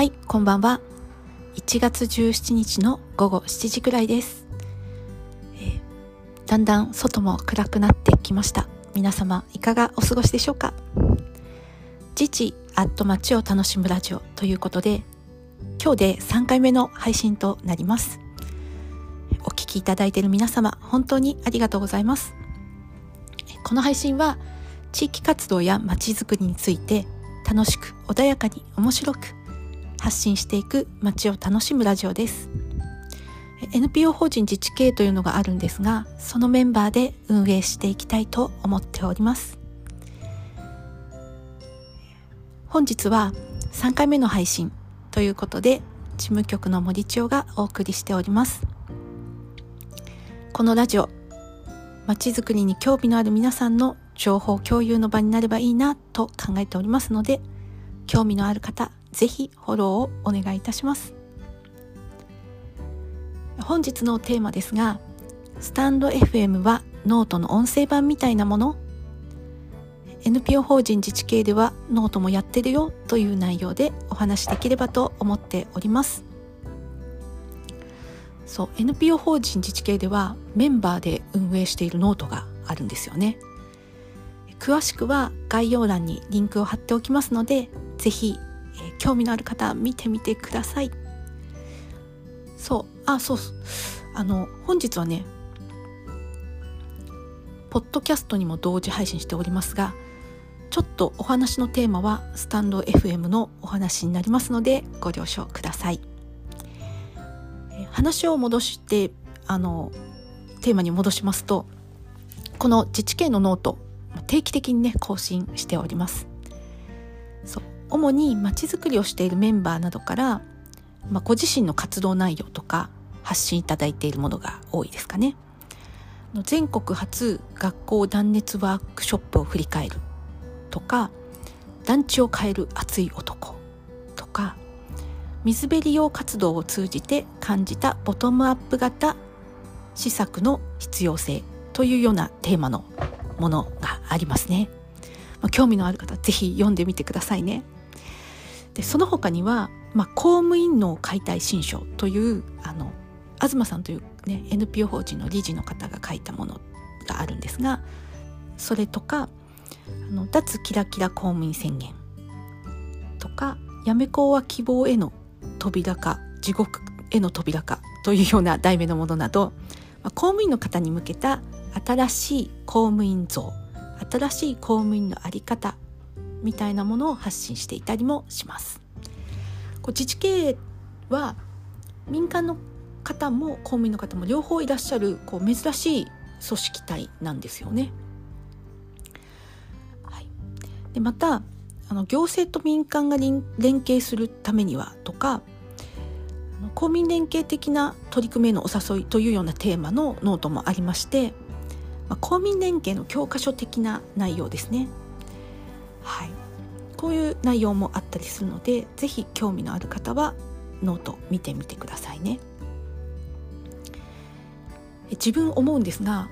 はい、こんばんは。1月17日の午後7時くらいです。えーだんだん外も暗くなってきました。皆様、いかがお過ごしでしょうか？自治アット街を楽しむラジオということで、今日で3回目の配信となります。お聞きいただいている皆様、本当にありがとうございます。この配信は、地域活動や街づくりについて、楽しく穏やかに面白く発信していく街を楽しむラジオです。NPO 法人自治系というのがあるんですが、そのメンバーで運営していきたいと思っております。本日は3回目の配信ということで、事務局の森千代がお送りしております。このラジオ、街づくりに興味のある皆さんの情報共有の場になればいいなと考えておりますので、興味のある方、ぜひフォローをお願いいたします。本日のテーマですが、スタンド FM はノートの音声版みたいなもの NPO 法人自治経営ではノートもやってるよという内容でお話しできればと思っております。そう、NPO 法人自治経営ではメンバーで運営しているノートがあるんですよね。詳しくは概要欄にリンクを貼っておきますので、ぜひ、えー興味のある方見てみてください。そう、あ、そうそう、あの、本日はね、ポッドキャストにも同時配信しておりますが、ちょっとお話のテーマはスタンド FM のお話になりますのでご了承ください。え話を戻して、あの、テーマに戻しますと、この自治経営の note、定期的にね、更新しております。主にまちづくりをしているメンバーなどから、まあ、ご自身の活動内容とか発信いただいているものが多いですかね。全国初学校断熱ワークショップを振り返るとか団地を変える熱い男とか水辺利用活動を通じて感じたボトムアップ型施策の必要性というようなテーマのものがありますね。まあ、興味のある方ぜひ読んでみてくださいね。でその他には、まあ、公務員の解体新書というあの東さんという、ね、NPO 法人の理事の方が書いたものがあるんですがそれとかあの脱キラキラ公務員宣言とかやめ子は希望への扉か地獄への扉かというような題名のものなど、まあ、公務員の方に向けた新しい公務員像新しい公務員の在り方みたいなものを発信していたりもします。こう自治系は民間の方も公務員の方も両方いらっしゃるこう珍しい組織体なんですよね。はい、でまたあの行政と民間が連携するためにはとか公民連携的な取り組みへのお誘いというようなテーマのノートもありまして、まあ、公民連携の教科書的な内容ですね。はい、こういう内容もあったりするのでぜひ興味のある方はノート見てみてくださいね。自分思うんですが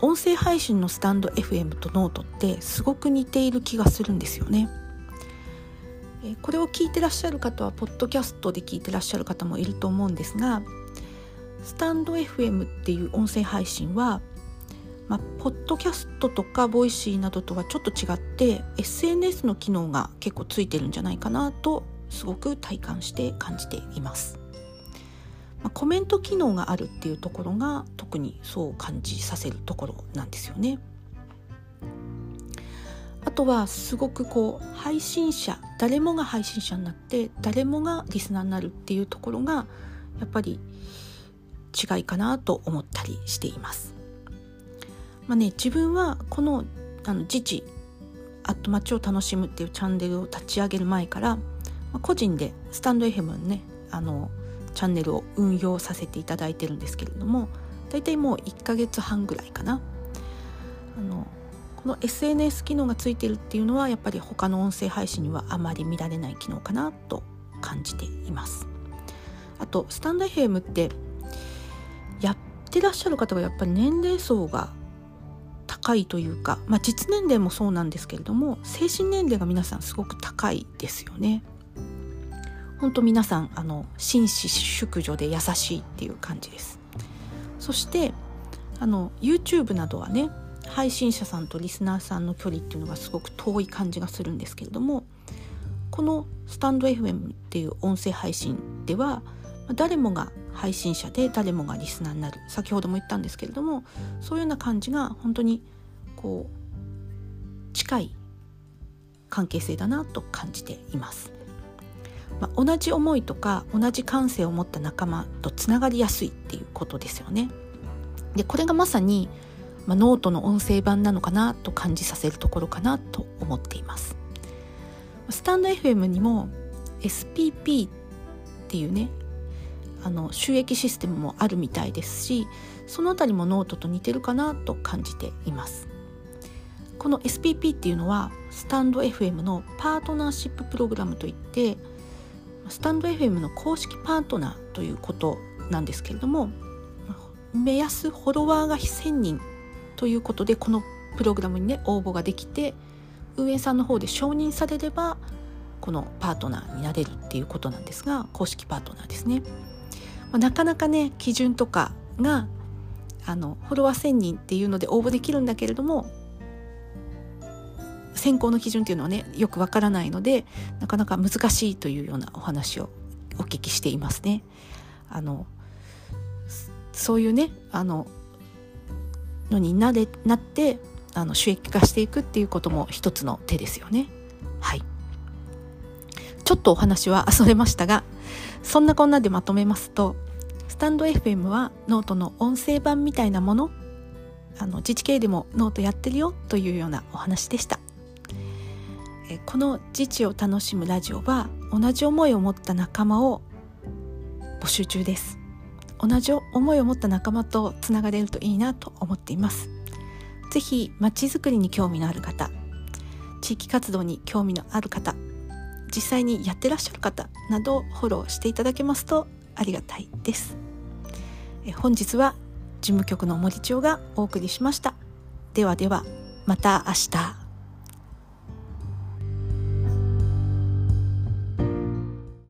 音声配信のスタンド FM とノートってすごく似ている気がするんですよね。えこれを聞いてらっしゃる方はポッドキャストで聞いてらっしゃる方もいると思うんですがスタンド FM っていう音声配信はまあ、ポッドキャストとか Voicy などとはちょっと違って SNS の機能が結構ついてるんじゃないかなとすごく体感して感じています。まあ、コメント機能があるっていうところが特にそう感じさせるところなんですよね。あとはすごくこう配信者誰もが配信者になって誰もがリスナーになるっていうところがやっぱり違いかなと思ったりしています。まあね、自分はこのあの自治アット街を楽しむっていうチャンネルを立ち上げる前から、まあ、個人でスタンド FM のねあのチャンネルを運用させていただいてるんですけれども大体もう1ヶ月半ぐらいかな。あのこの SNS 機能がついてるっていうのはやっぱり他の音声配信にはあまり見られない機能かなと感じています。あとスタンド FM ってやってらっしゃる方がやっぱり年齢層が高いというか、まあ、実年齢もそうなんですけれども精神年齢が皆さんすごく高いですよね。本当皆さんあの紳士淑女で優しいっていう感じですそしてあの YouTube などはね配信者さんとリスナーさんの距離っていうのがすごく遠い感じがするんですけれどもこのスタンド FM っていう音声配信では誰もが配信者で誰もがリスナーになる先ほども言ったんですけれどもそういうような感じが本当にこう近い関係性だなと感じています。まあ、同じ思いとか同じ感性を持った仲間とつながりやすいっていうことですよね。でこれがまさに、まあ、ノートの音声版なのかなと感じさせるところかなと思っています。スタンド FM にも SPP っていうねあの収益システムもあるみたいですしその辺りもノートと似てるかなと感じていますこの SPP っていうのはスタンド FM のパートナーシッププログラムといってスタンド FM の公式パートナーということなんですけれども目安フォロワーが1000人ということでこのプログラムにね応募ができて運営さんの方で承認されればこのパートナーになれるっていうことなんですが公式パートナーですね。まあ、なかなかね基準とかがあのフォロワー1,000人っていうので応募できるんだけれども選考の基準っていうのはねよくわからないのでなかなか難しいというようなお話をお聞きしていますね。あのそういうねあののになれなってあの収益化していくっていうことも一つの手ですよね。はい。ちょっとお話は それましたが、そんなこんなでまとめますと、スタンド FM はノートの音声版みたいなもの、あの自治経営でもノートやってるよというようなお話でした。えこの自治を楽しむラジオは同じ思いを持った仲間を募集中です。同じ思いを持った仲間とつながれるといいなと思っています。ぜひまちづくりに興味のある方地域活動に興味のある方実際にやってらっしゃる方などをフォローしていただけますとありがたいですえ本日は事務局の森千代がお送りしましたではではまた明日